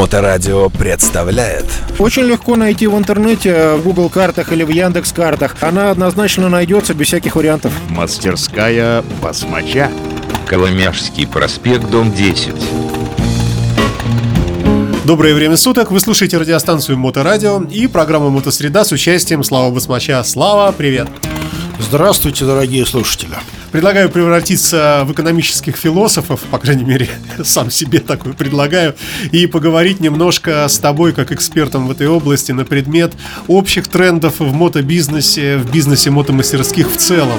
Моторадио представляет Очень легко найти в интернете, в Google картах или в Яндекс картах. Она однозначно найдется без всяких вариантов. Мастерская басмача. Коломяжский проспект, дом 10. Доброе время суток, вы слушаете радиостанцию Моторадио и программу Мотосреда с участием Слава Басмача. Слава, привет! Здравствуйте, дорогие слушатели. Предлагаю превратиться в экономических философов, по крайней мере, сам себе такое предлагаю, и поговорить немножко с тобой, как экспертом в этой области, на предмет общих трендов в мотобизнесе, в бизнесе мотомастерских в целом,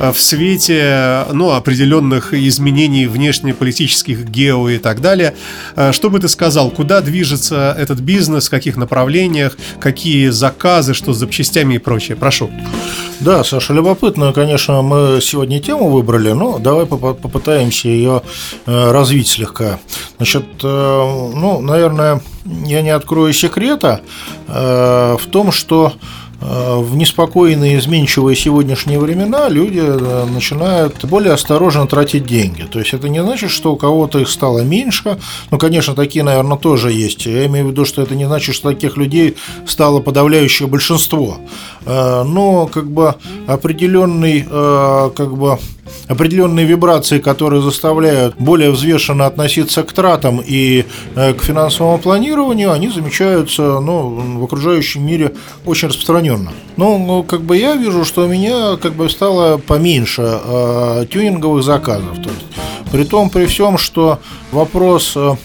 э, в свете ну, определенных изменений внешнеполитических, гео и так далее. Э, что бы ты сказал, куда движется этот бизнес, в каких направлениях, какие заказы, что с запчастями и прочее? Прошу. Да, Саша, любопытно, конечно, мы сегодня тему выбрали, но давай попытаемся ее э, развить слегка. Значит, э, ну, наверное, я не открою секрета э, в том, что в неспокойные, изменчивые сегодняшние времена люди э, начинают более осторожно тратить деньги. То есть это не значит, что у кого-то их стало меньше. Ну, конечно, такие, наверное, тоже есть. Я имею в виду, что это не значит, что таких людей стало подавляющее большинство. Э, но как бы определенный как бы определенные вибрации, которые заставляют более взвешенно относиться к тратам и э, к финансовому планированию, они замечаются ну, в окружающем мире очень распространенно. Но ну, как бы я вижу, что у меня как бы стало поменьше э, тюнинговых заказов. То есть, при том, при всем, что вопрос э,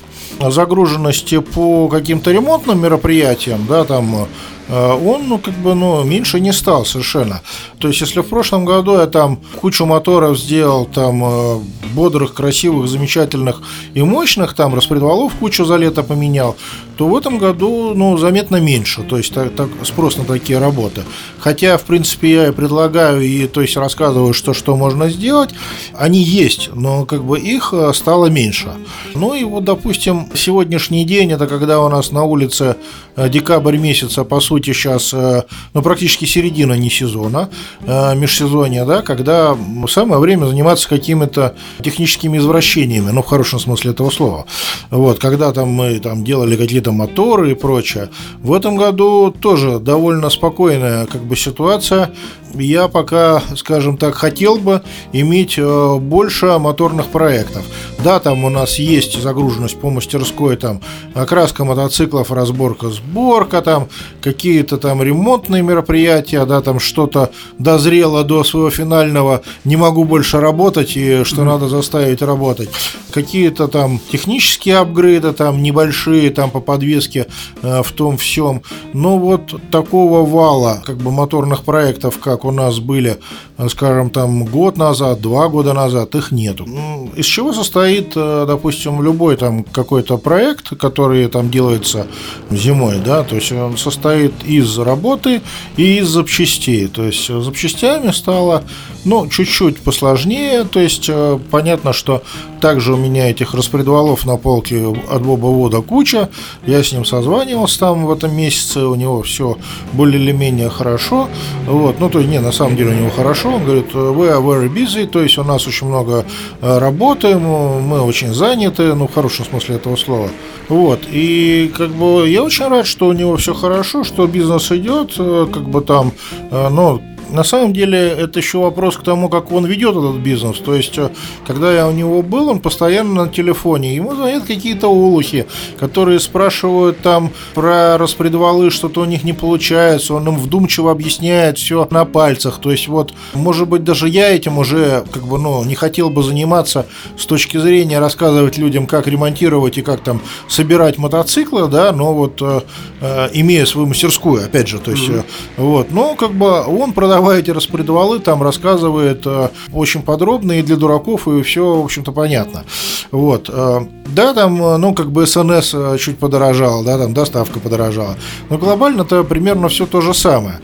загруженности по каким-то ремонтным мероприятиям, да, там он, ну, как бы, ну, меньше не стал совершенно. То есть, если в прошлом году я там кучу моторов сделал, там, э, бодрых, красивых, замечательных и мощных, там, распредвалов кучу за лето поменял, то в этом году, ну, заметно меньше, то есть, так, так, спрос на такие работы. Хотя, в принципе, я и предлагаю, и, то есть, рассказываю, что, что можно сделать, они есть, но, как бы, их э, стало меньше. Ну, и вот, допустим, сегодняшний день, это когда у нас на улице декабрь месяц, а по сути, сути, сейчас э, ну, практически середина не сезона, э, межсезонья, да, когда самое время заниматься какими-то техническими извращениями, ну, в хорошем смысле этого слова. Вот, когда там мы там делали какие-то моторы и прочее. В этом году тоже довольно спокойная как бы ситуация. Я пока, скажем так, хотел бы иметь э, больше моторных проектов. Да, там у нас есть загруженность по мастерской, там окраска мотоциклов, разборка, сборка, там какие-то там ремонтные мероприятия, да, там что-то дозрело до своего финального, не могу больше работать и что mm-hmm. надо заставить работать. Какие-то там технические апгрейды, там небольшие, там по подвеске э, в том всем. Но вот такого вала, как бы моторных проектов, как у нас были, э, скажем, там год назад, два года назад, их нету. Из чего состоит состоит, э, допустим, любой там какой-то проект, который там делается зимой, да, то есть он состоит из работы и из запчастей. То есть запчастями стало, ну, чуть-чуть посложнее, то есть э, понятно, что также у меня этих распредвалов на полке от Боба Вода куча. Я с ним созванивался там в этом месяце, у него все более или менее хорошо. Вот, ну, то есть, не, на самом деле у него хорошо. Он говорит, we are very busy, то есть у нас очень много э, работы, мы очень заняты, ну, в хорошем смысле этого слова. Вот, и как бы я очень рад, что у него все хорошо, что бизнес идет, э, как бы там, ну, на самом деле это еще вопрос к тому, как он ведет этот бизнес. То есть, э, когда я у него был, он постоянно на телефоне. Ему звонят какие-то улухи, которые спрашивают там про распредвалы, что-то у них не получается. Он им вдумчиво объясняет все на пальцах. То есть, вот, может быть, даже я этим уже как бы, ну, не хотел бы заниматься с точки зрения рассказывать людям, как ремонтировать и как там собирать мотоциклы, да, но вот э, э имея свою мастерскую, опять же, то есть, mm-hmm. вот, но как бы он продавал давая эти распредвалы, там рассказывает э, очень подробно и для дураков, и все, в общем-то, понятно. Вот. Э, да, там, э, ну, как бы СНС чуть подорожал, да, там доставка подорожала. Но глобально это примерно все то же самое.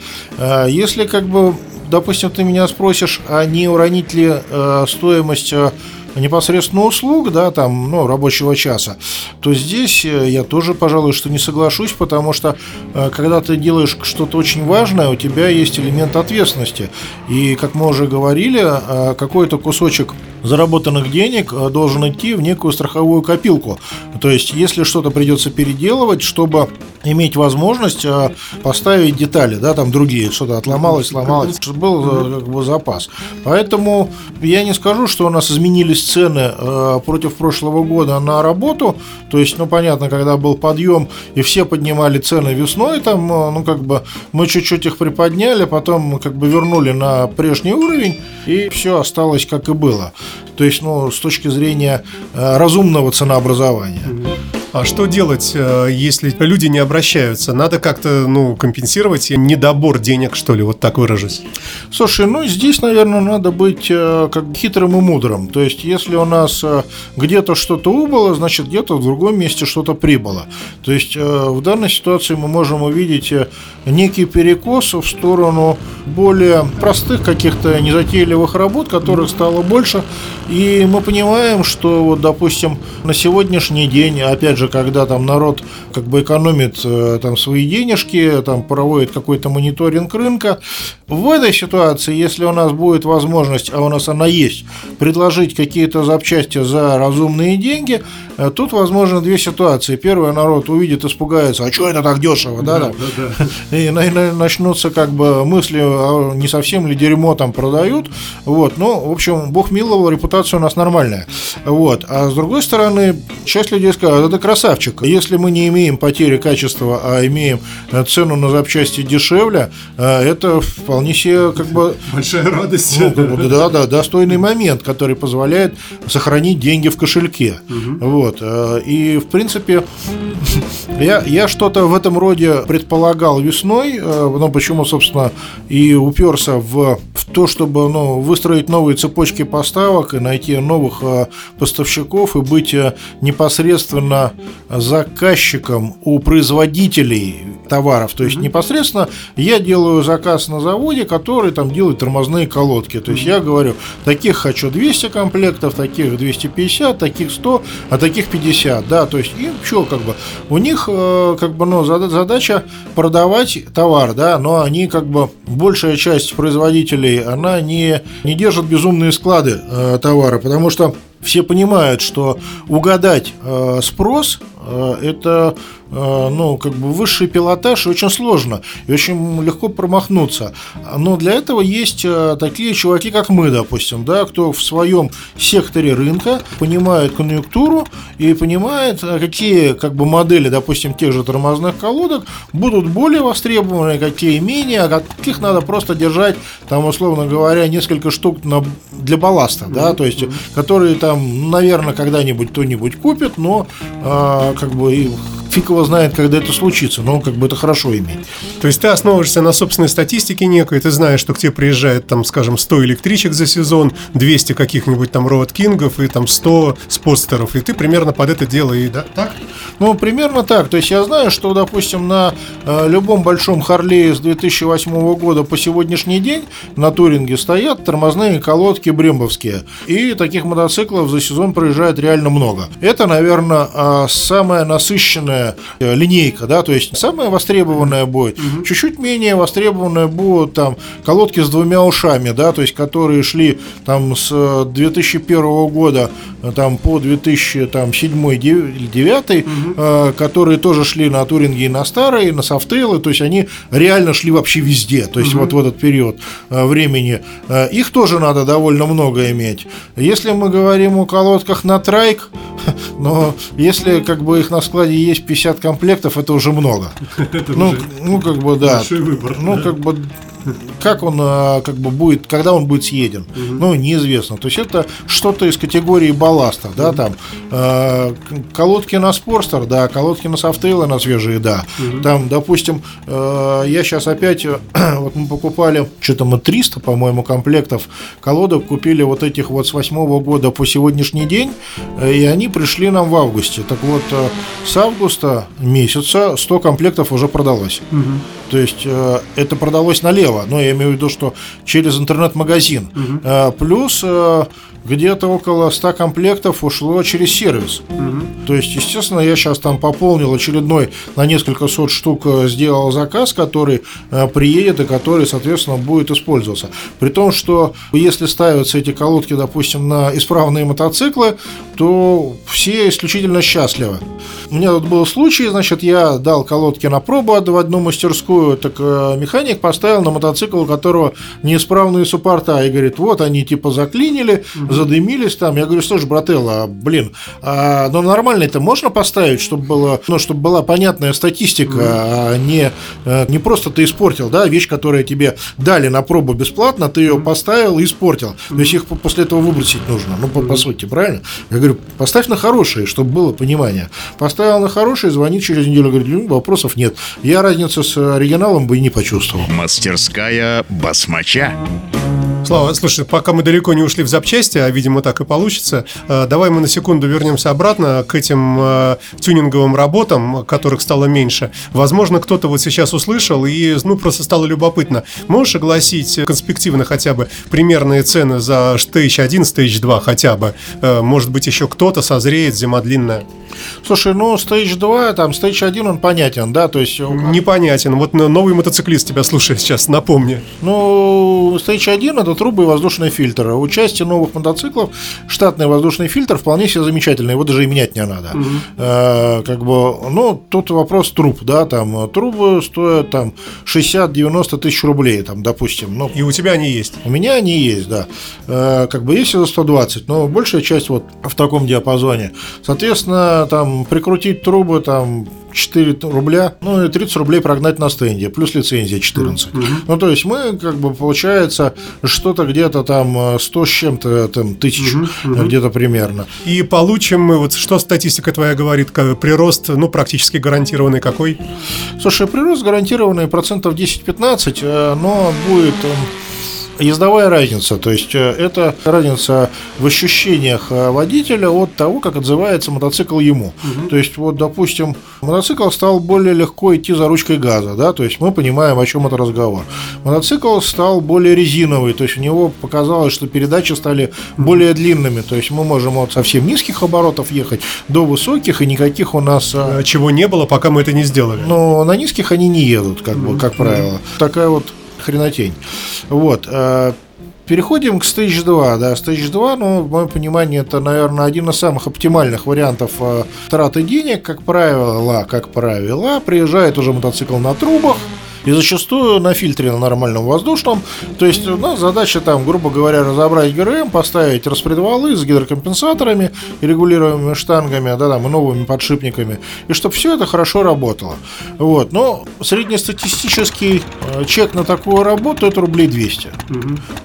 Если, как бы, допустим, ты меня спросишь, а не уронить ли стоимость непосредственно услуг, да, там, ну, рабочего часа, то здесь э, я тоже, пожалуй, что не соглашусь, потому что э, когда ты делаешь что-то очень важное, у тебя есть элемент ответственности. И, как мы уже говорили, э, какой-то кусочек заработанных денег должен идти в некую страховую копилку. То есть, если что-то придется переделывать, чтобы иметь возможность поставить детали, да, там другие, что-то отломалось, сломалось, чтобы был как бы запас. Поэтому я не скажу, что у нас изменились цены э, против прошлого года на работу. То есть, ну, понятно, когда был подъем и все поднимали цены весной, там, э, ну, как бы мы чуть-чуть их приподняли, потом как бы вернули на прежний уровень, и все осталось как и было. То есть, ну, с точки зрения э, разумного ценообразования. А что делать, э, если люди не обращаются? Надо как-то, ну, компенсировать недобор денег, что ли, вот так выражусь? Слушай, ну, здесь, наверное, надо быть э, как хитрым и мудрым. То есть, если у нас э, где-то что-то убыло, значит, где-то в другом месте что-то прибыло. То есть, в данной ситуации мы можем увидеть некий перекос в сторону более простых каких-то незатейливых работ, которых стало больше. И мы понимаем, что, вот, допустим, на сегодняшний день, опять же, когда там народ как бы экономит э, там свои денежки, там проводит какой-то мониторинг рынка, в этой ситуации, если у нас будет возможность, а у нас она есть, предложить какие-то запчасти за разумные деньги, тут возможно две ситуации. Первое, народ увидит, испугается, а что это так дешево, да, да, да, да. и начнутся как бы мысли, а не совсем ли дерьмо там продают, вот, ну, в общем, бог миловал, репутация у нас нормальная, вот, а с другой стороны, часть людей скажут, это красавчик, если мы не имеем потери качества, а имеем э, цену на запчасти дешевле, это вполне вполне себе как бы... Большая радость. Ну, да, да, достойный момент, который позволяет сохранить деньги в кошельке. Угу. Вот. Э, и, в принципе, я, я что-то в этом роде предполагал весной, э, ну, почему, собственно, и уперся в, в то, чтобы ну, выстроить новые цепочки поставок и найти новых э, поставщиков и быть непосредственно заказчиком у производителей товаров. То есть, непосредственно я делаю заказ на завод, заводе, который там делает тормозные колодки. То есть я говорю, таких хочу 200 комплектов, таких 250, таких 100, а таких 50, да, то есть и что, как бы, у них э, как бы, ну, задача продавать товар, да, но они как бы, большая часть производителей, она не, не держит безумные склады э, товара, потому что все понимают, что угадать э, спрос э, это э, ну, как бы высший пилотаж и очень сложно, и очень легко промахнуться. Но для этого есть э, такие чуваки, как мы, допустим, да, кто в своем секторе рынка понимает конъюнктуру и понимает, э, какие как бы модели, допустим, тех же тормозных колодок будут более востребованы, какие менее, а каких надо просто держать, там, условно говоря, несколько штук на, для балласта, да, то есть, которые там, наверное, когда-нибудь кто-нибудь купит, но э, как бы фиг его знает, когда это случится, но как бы это хорошо иметь. То есть ты основываешься на собственной статистике некой, ты знаешь, что к тебе приезжает там, скажем, 100 электричек за сезон, 200 каких-нибудь там роуд кингов и там 100 спостеров, и ты примерно под это дело и да, так? Ну, примерно так. То есть я знаю, что, допустим, на э, любом большом Харлее с 2008 года по сегодняшний день на туринге стоят тормозные колодки брембовские. И таких мотоциклов за сезон проезжает реально много. Это, наверное, э, самая насыщенная Э, линейка, да, то есть самая востребованная будет. Угу. Чуть-чуть менее востребованная будут там колодки с двумя ушами, да, то есть которые шли там с 2001 года э, там по 2007 или 2009, угу. э, которые тоже шли на туринги и на старые, на софтейлы, то есть они реально шли вообще везде, то есть угу. вот в этот период э, времени. Э, их тоже надо довольно много иметь. Если мы говорим о колодках на трайк, но если как бы их на складе есть 50 комплектов, это уже много. Ну, ну, как бы, да. Большой выбор. Ну, как бы, как он а, как бы будет, когда он будет съеден, угу. ну неизвестно. То есть это что-то из категории балластов, да, там э, колодки на спорстер, да, колодки на софтейлы на свежие, да. Угу. Там, допустим, э, я сейчас опять, вот мы покупали что-то мы 300, по-моему, комплектов колодок купили вот этих вот с восьмого года по сегодняшний день, и они пришли нам в августе. Так вот, с августа месяца 100 комплектов уже продалось. Угу. То есть э, это продалось налево, но я имею в виду, что через интернет-магазин. Э, плюс э, где-то около 100 комплектов ушло через сервис. То есть, естественно, я сейчас там пополнил очередной на несколько сот штук, э, сделал заказ, который э, приедет и который, соответственно, будет использоваться. При том, что если ставятся эти колодки, допустим, на исправные мотоциклы, то все исключительно счастливы. У меня тут был случай, значит, я дал колодки на пробу в одну мастерскую, так э, механик поставил на мотоцикл, у которого неисправные суппорта, и говорит, вот они типа заклинили, задымились там. Я говорю, слушай, брателло, а, блин, а, ну нормально это можно поставить, чтобы было, ну, чтобы была понятная статистика, а не, э, не просто ты испортил, да, вещь, которая тебе дали на пробу бесплатно, ты ее поставил и испортил. То есть их по- после этого выбросить нужно, ну, по, по сути, правильно? Я говорю, поставь на хорошие, чтобы было понимание. Поставил на хорошие, звонит через неделю, говорит, «Ну, вопросов нет. Я разницы с оригиналом бы и не почувствовал. Мастерская басмача. Слава, слушай, пока мы далеко не ушли в запчасти, а, видимо, так и получится, э, давай мы на секунду вернемся обратно к этим э, тюнинговым работам, которых стало меньше. Возможно, кто-то вот сейчас услышал и, ну, просто стало любопытно. Можешь огласить конспективно хотя бы примерные цены за Stage 1, Stage 2 хотя бы? Э, Может быть, еще кто-то созреет, зима длинная. Слушай, ну, Stage 2, там, Stage 1, он понятен, да, то есть... Непонятен. Вот э, новый мотоциклист тебя слушает сейчас, напомни. Ну, Stage 1 это трубы и воздушные фильтры. У части новых мотоциклов штатный воздушный фильтр вполне себе замечательный, его даже и менять не надо. Э, как бы, ну, тут вопрос труб, да, там, трубы стоят там 60-90 тысяч рублей, там, допустим, ну, И у тебя они есть. у меня они есть, да. Э, как бы есть за 120, но большая часть вот в таком диапазоне. Соответственно, там прикрутить трубы там 4 рубля, ну и 30 рублей прогнать на стенде, плюс лицензия 14. Ну, то есть мы, как бы, получается, что-то где-то там э, 100 с чем-то там, тысяч, э, где-то примерно. И получим мы, вот что статистика твоя говорит, прирост, ну, практически гарантированный какой? Слушай, прирост гарантированный процентов 10-15, э, но будет эм, ездовая разница. То есть э, это разница в ощущениях э, водителя от того, как отзывается мотоцикл ему. То есть, вот, допустим, мотоцикл стал более легко идти за ручкой газа, да, то есть мы понимаем, о чем это разговор. Мотоцикл стал более резиновый, то есть у него показалось, что передачи стали более длинными, то есть мы можем от совсем низких оборотов ехать до высоких, и никаких у нас э, Чего не было, пока мы это не сделали. но на низких они не едут, как бы, как правило. Такая вот хренотень. Вот. э, Переходим к Stage 2. Да, Stage 2, ну, в моем понимании, это, наверное, один из самых оптимальных вариантов э, траты денег. Как правило, как правило, приезжает уже мотоцикл на трубах, и зачастую на фильтре на нормальном воздушном. То есть у нас задача там, грубо говоря, разобрать ГРМ, поставить распредвалы с гидрокомпенсаторами и регулируемыми штангами, да, там, и новыми подшипниками, и чтобы все это хорошо работало. Вот. Но среднестатистический э, чек на такую работу это рублей 200.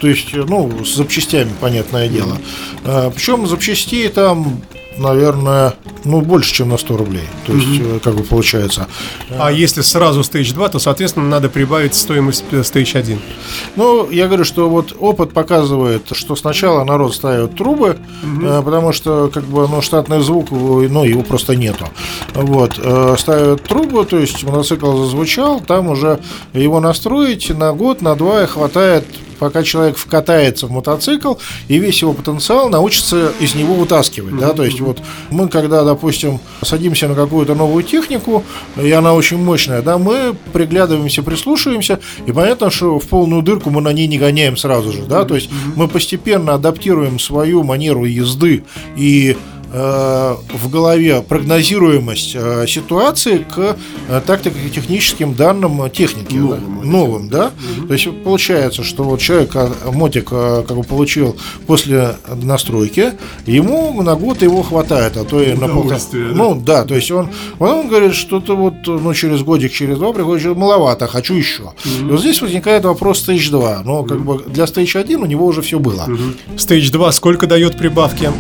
То есть, э, ну, с запчастями, понятное дело. Э, Причем запчастей там наверное, ну, больше, чем на 100 рублей. То есть, э, как бы получается. А если сразу Stage 2, то, соответственно, надо прибавить стоимость э, Stage 1. Ну, я говорю, что вот опыт показывает, что сначала народ ставит трубы, э, потому что как бы ну, штатный звук, э, ну, его просто нету. Вот, э, ставят трубу, то есть мотоцикл зазвучал, там уже его настроить на год, на два хватает пока человек вкатается в мотоцикл и весь его потенциал научится из него вытаскивать, да, то есть вот мы когда, допустим, садимся на какую-то новую технику, и она очень мощная, да, мы приглядываемся, прислушиваемся, и понятно, что в полную дырку мы на ней не гоняем сразу же, да, то есть мы постепенно адаптируем свою манеру езды и в голове прогнозируемость э, ситуации к э, тактико-техническим данным техники. да, новым, да? То есть получается, что вот человек, мотик э, как бы получил после настройки, ему на год его хватает, а то и на полтора. Да? Ну да, то есть он, он говорит, что-то вот ну, через годик, через два приходит, что маловато, хочу еще. И вот здесь возникает вопрос Stage 2. Но как бы для Stage 1 у него уже все было. Stage 2 сколько дает прибавки?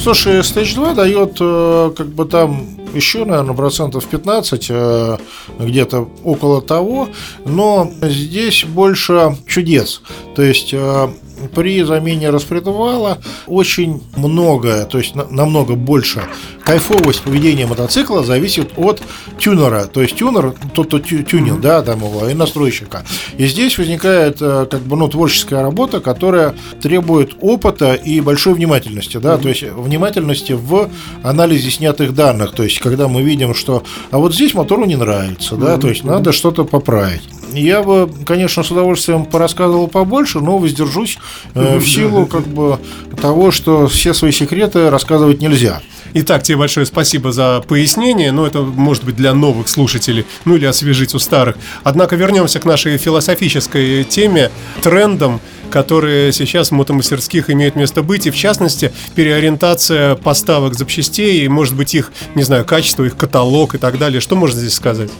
Слушай, Stage 2 дает э, как бы там еще, наверное, процентов 15, э, где-то около того, но здесь больше чудес. То есть э, при замене распредвала очень многое, то есть на- намного больше кайфовость поведения мотоцикла зависит от тюнера. То есть тюнер, тот, кто тю- тюнил, да, там его, и настройщика. И здесь возникает э, как бы, ну, творческая работа, которая требует опыта и большой внимательности, да, то есть внимательности в анализе снятых данных. То есть, когда мы видим, что, а вот здесь мотору не нравится, да, то есть надо что-то поправить. Я бы, конечно, с удовольствием порассказывал побольше, но воздержусь э, в силу как бы того, что все свои секреты рассказывать нельзя. Итак, тебе большое спасибо за пояснение, но это может быть для новых слушателей, ну или освежить у старых. Однако вернемся к нашей философической теме, трендам, которые сейчас в мотомастерских имеют место быть, и в частности переориентация поставок запчастей, и может быть их, не знаю, качество, их каталог и так далее. Что можно здесь сказать?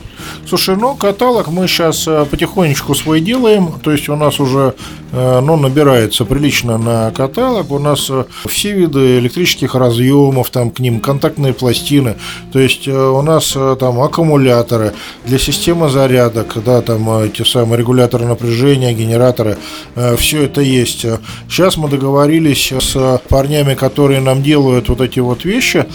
Слушай, ну каталог мы сейчас потихонечку свой делаем, то есть у нас уже э, ну, набирается прилично на каталог, у нас э, все виды электрических разъемов, там к ним контактные пластины, то есть э, у нас э, там аккумуляторы для системы зарядок, да, там э, те самые регуляторы напряжения, генераторы, все это есть. Сейчас мы договорились с парнями, которые нам делают вот эти вот вещи,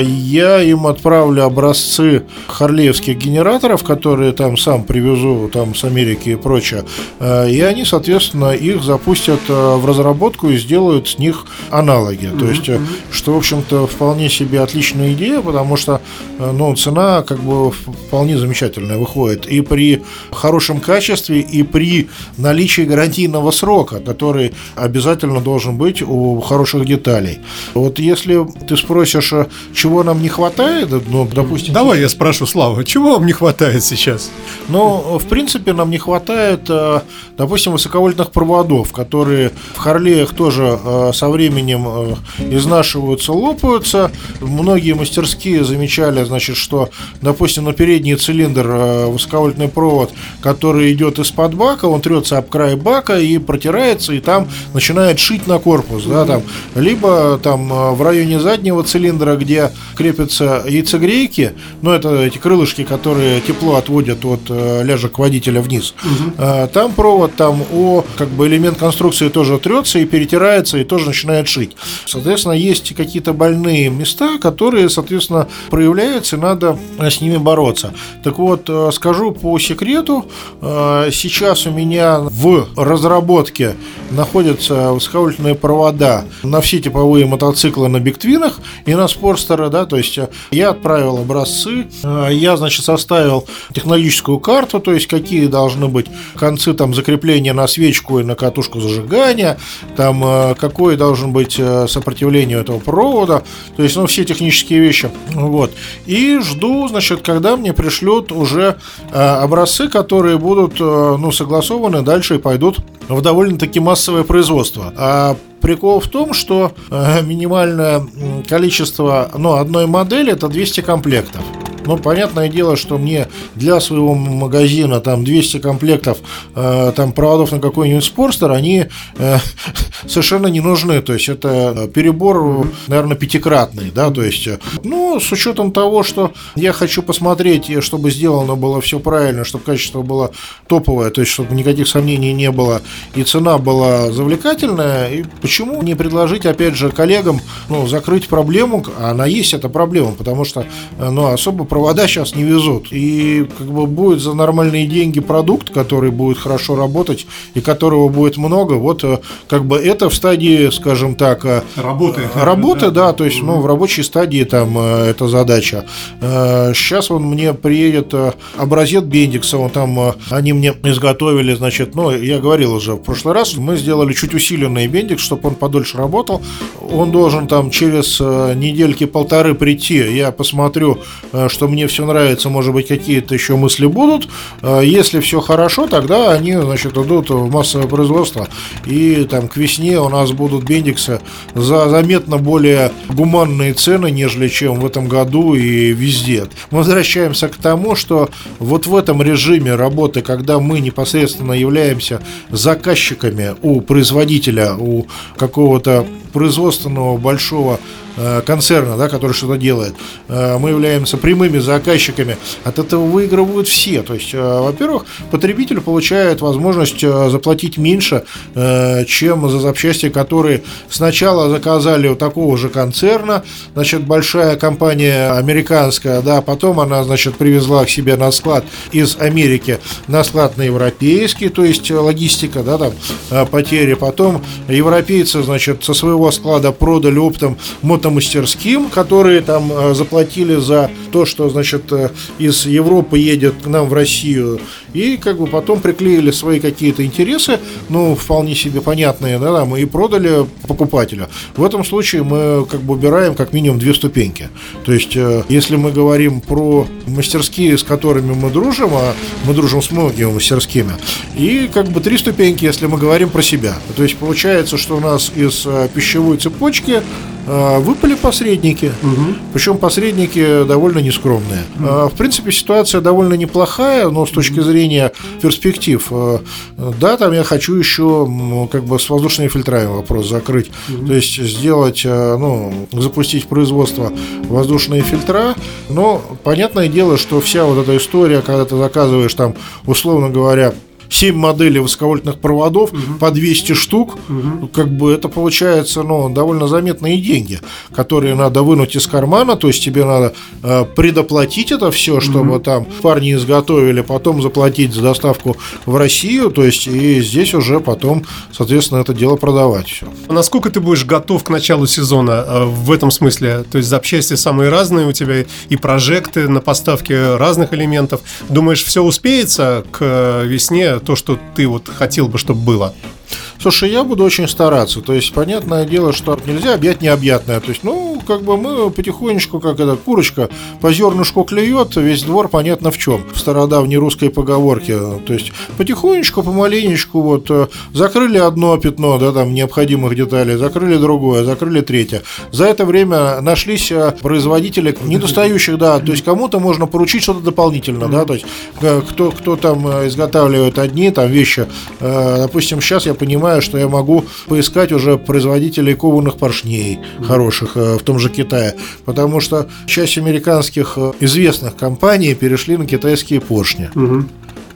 я им отправлю образцы харлеевских генераторов, которые там сам привезу там с Америки и прочее, Э, и они, соответственно, их запустят э, в разработку и сделают с них аналоги. То есть, э, что, в общем-то, вполне себе отличная идея, потому что, ну, цена как бы вполне замечательная выходит и при хорошем качестве, и при наличии гарантийного срока, который обязательно должен быть у хороших деталей. Вот если ты спросишь, чего нам не хватает, ну, допустим, Давай я спрошу, Слава, чего вам не хватает сейчас? но, в принципе, нам не хватает, э, допустим, высоковольтных проводов, которые в Харлеях тоже э, со временем э, изнашиваются, лопаются. Многие мастерские замечали, значит, что, допустим, на передний цилиндр высоковольтный провод, который идет из-под бака, он трется об край бака и протирается, и там начинает шить на корпус, да, там, либо там в районе заднего цилиндра, где крепятся яйцегрейки, ну, это эти крылышки, которые тепло отводят от э, ляжек водителя вниз. Э, Там провод, там о, как бы элемент конструкции тоже трется и перетирается, и тоже начинает шить. Соответственно, есть какие-то больные места, которые, соответственно, проявляются, и надо э, с ними бороться. Так вот, э, скажу по секрету, сейчас у меня в разработке находятся высоковольтные провода на все типовые мотоциклы на бигтвинах и на спорстеры, да, то есть я отправил образцы, я, значит, составил технологическую карту, то есть какие должны быть концы там закрепления на свечку и на катушку зажигания, там э, какое должен быть э, сопротивление этого провода, то есть, ну, все технические вещи, вот. И жду, значит, когда мне пришлют уже э, образцы, которые будут, ну, согласованы дальше и пойдут в довольно-таки массовое производство. А Прикол в том, что минимальное количество ну, одной модели это 200 комплектов. Ну, понятное дело, что мне для своего магазина там 200 комплектов э, там проводов на какой-нибудь спорстер, они э, совершенно не нужны. То есть это перебор, наверное, пятикратный, да, то есть, э, ну, с учетом того, что я хочу посмотреть, чтобы сделано было все правильно, чтобы качество было топовое, то есть, чтобы никаких сомнений не было, и цена была завлекательная, и почему не предложить, опять же, коллегам, ну, закрыть проблему, а она есть, эта проблема, потому что, э, ну, особо провода сейчас не везут, и как бы будет за нормальные деньги продукт, который будет хорошо работать, и которого будет много, вот э, как бы это в стадии, скажем так, э, Работы. Работы, да, то есть, ну, в рабочей стадии там э, эта задача. Э, Сейчас он мне приедет э, образец Бендикса, он там, э, они мне изготовили, значит, ну, я говорил уже в прошлый раз, мы сделали чуть усиленный Бендикс, чтобы он подольше работал. Он должен там через э, недельки полторы прийти, я посмотрю, э, что мне все нравится, может быть, какие-то еще мысли будут. Э, Если все хорошо, тогда они, значит, идут в массовое производство, и там к весне у нас будут Бендиксы за заметно более гуманные цены, нежели чем в этом году и везде. Мы возвращаемся к тому, что вот в этом режиме работы, когда мы непосредственно являемся заказчиками у производителя, у какого-то производственного большого концерна, да, который что-то делает, э, мы являемся прямыми заказчиками, от этого выигрывают все. То есть, во-первых, потребитель получает возможность заплатить меньше, чем за запчасти, которые сначала заказали у такого же концерна, значит, большая компания американская, да, потом она, значит, привезла к себе на склад из Америки на склад на европейский, то есть логистика, да, там потери, потом европейцы, значит, со своего склада продали оптом мотомастерским, которые там э, заплатили за то, что, значит, э, из Европы едет к нам в Россию, и как бы потом приклеили свои какие-то интересы, ну, вполне себе понятные, да, там, и продали покупателю. В этом случае мы как бы убираем как минимум две ступеньки. То есть, э, если мы говорим про мастерские, с которыми мы дружим, а мы дружим с многими мастерскими, и как бы три ступеньки, если мы говорим про себя. То есть, получается, что у нас из пищевой цепочки выпали посредники, угу. причем посредники довольно нескромные. Угу. В принципе, ситуация довольно неплохая, но с точки зрения перспектив, э, да, там я хочу еще как бы с воздушными фильтрами вопрос закрыть, угу. то есть сделать, ну, запустить производство воздушные фильтра, но понятное дело, что вся вот эта история, когда ты заказываешь там, условно говоря, 7 моделей высоковольтных проводов угу. по 200 штук, угу. как бы это получается ну, довольно заметные деньги, которые надо вынуть из кармана, то есть тебе надо э, предоплатить это все, чтобы угу. там парни изготовили, потом заплатить за доставку в Россию, то есть и здесь уже потом, соответственно, это дело продавать все. А насколько ты будешь готов к началу сезона э, в этом смысле? То есть запчасти самые разные у тебя и прожекты на поставке разных элементов. Думаешь, все успеется к э, весне? То, что ты вот хотел бы, чтобы было? Слушай, я буду очень стараться. То есть, понятное дело, что нельзя объять необъятное. То есть, ну, как бы мы потихонечку, как эта курочка, по зернышку клюет, весь двор понятно в чем. В стародавней русской поговорке. То есть, потихонечку, помаленечку, вот, э, закрыли одно пятно, да, там, необходимых деталей, закрыли другое, закрыли третье. За это время нашлись э, производители недостающих, да, то есть, кому-то можно поручить что-то дополнительно, да, то есть, э, кто, кто там изготавливает одни там вещи, допустим, сейчас я понимаю, понимаю, что я могу поискать уже производителей кованых поршней хороших э, в том же Китае, потому что часть американских э, известных компаний перешли на китайские поршни. Угу.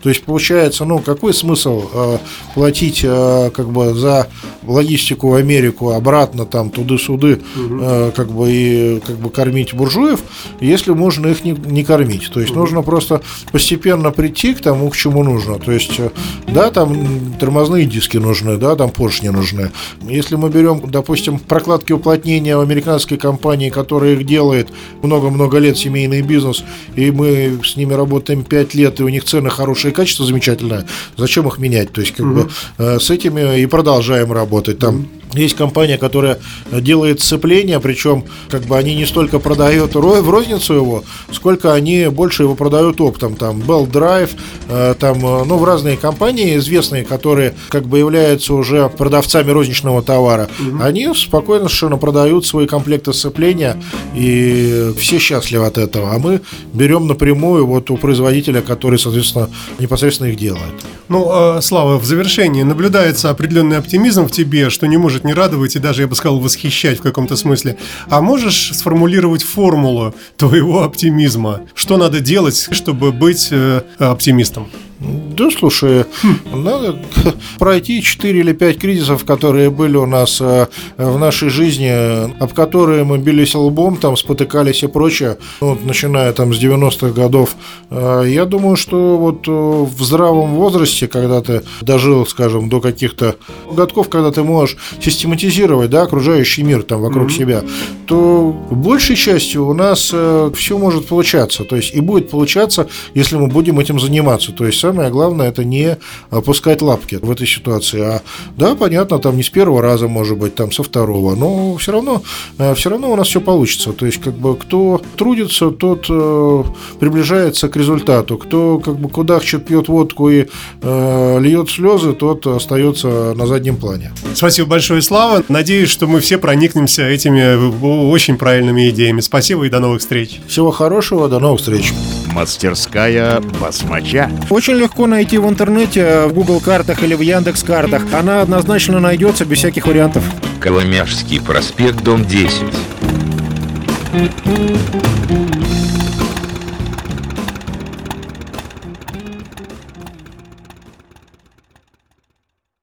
То есть получается, ну какой смысл э, платить э, как бы за логистику в Америку обратно там туды-суды, угу. э, как бы и как бы кормить буржуев, если можно их не, не кормить. То есть угу. нужно просто постепенно прийти к тому, к чему нужно. То есть э, да, там тормозные диски нужны, да, там поршни нужны. Если мы берем, допустим, прокладки уплотнения у американской компании, которая их делает много-много лет, семейный бизнес, и мы с ними работаем 5 лет, и у них цены хорошие качество замечательное, зачем их менять? То есть, как угу. бы э, с этими и продолжаем работать. Там есть компания, которая делает сцепление, причем как бы они не столько продают в розницу его, сколько они больше его продают оптом. Там Bell Drive, э, там, э, ну, в разные компании известные, которые как бы являются уже продавцами розничного товара, угу. они спокойно совершенно продают свои комплекты сцепления, и все счастливы от этого. А мы берем напрямую вот у производителя, который, соответственно, непосредственно их делает. Ну, а, Слава, в завершении наблюдается определенный оптимизм в тебе, что не может не радовать и даже, я бы сказал, восхищать в каком-то смысле. А можешь сформулировать формулу твоего оптимизма? Что надо делать, чтобы быть э, оптимистом? Да, слушай, хм. надо пройти 4 или 5 кризисов, которые были у нас э, в нашей жизни, об которые мы бились лбом, там спотыкались и прочее, вот, начиная там с 90-х годов. Э, я думаю, что вот э, в здравом возрасте, когда ты дожил, скажем, до каких-то годков, когда ты можешь систематизировать да, окружающий мир там вокруг mm-hmm. себя, то большей частью у нас все может получаться. То есть и будет получаться, если мы будем этим заниматься. То есть самое главное это не опускать лапки в этой ситуации. А да, понятно, там не с первого раза, может быть, там со второго, но все равно, э, все равно у нас все получится. То есть, как бы, кто трудится, тот э, приближается к результату. Кто как бы кудахчет, пьет водку и э, льет слезы, тот остается на заднем плане. Спасибо большое, Слава. Надеюсь, что мы все проникнемся этими очень правильными идеями. Спасибо и до новых встреч. Всего хорошего, до новых встреч. Мастерская басмача. Очень легко найти в интернете, в Google картах или в Яндекс картах. Она однозначно найдется без всяких вариантов. Коломяжский проспект, дом 10. Thank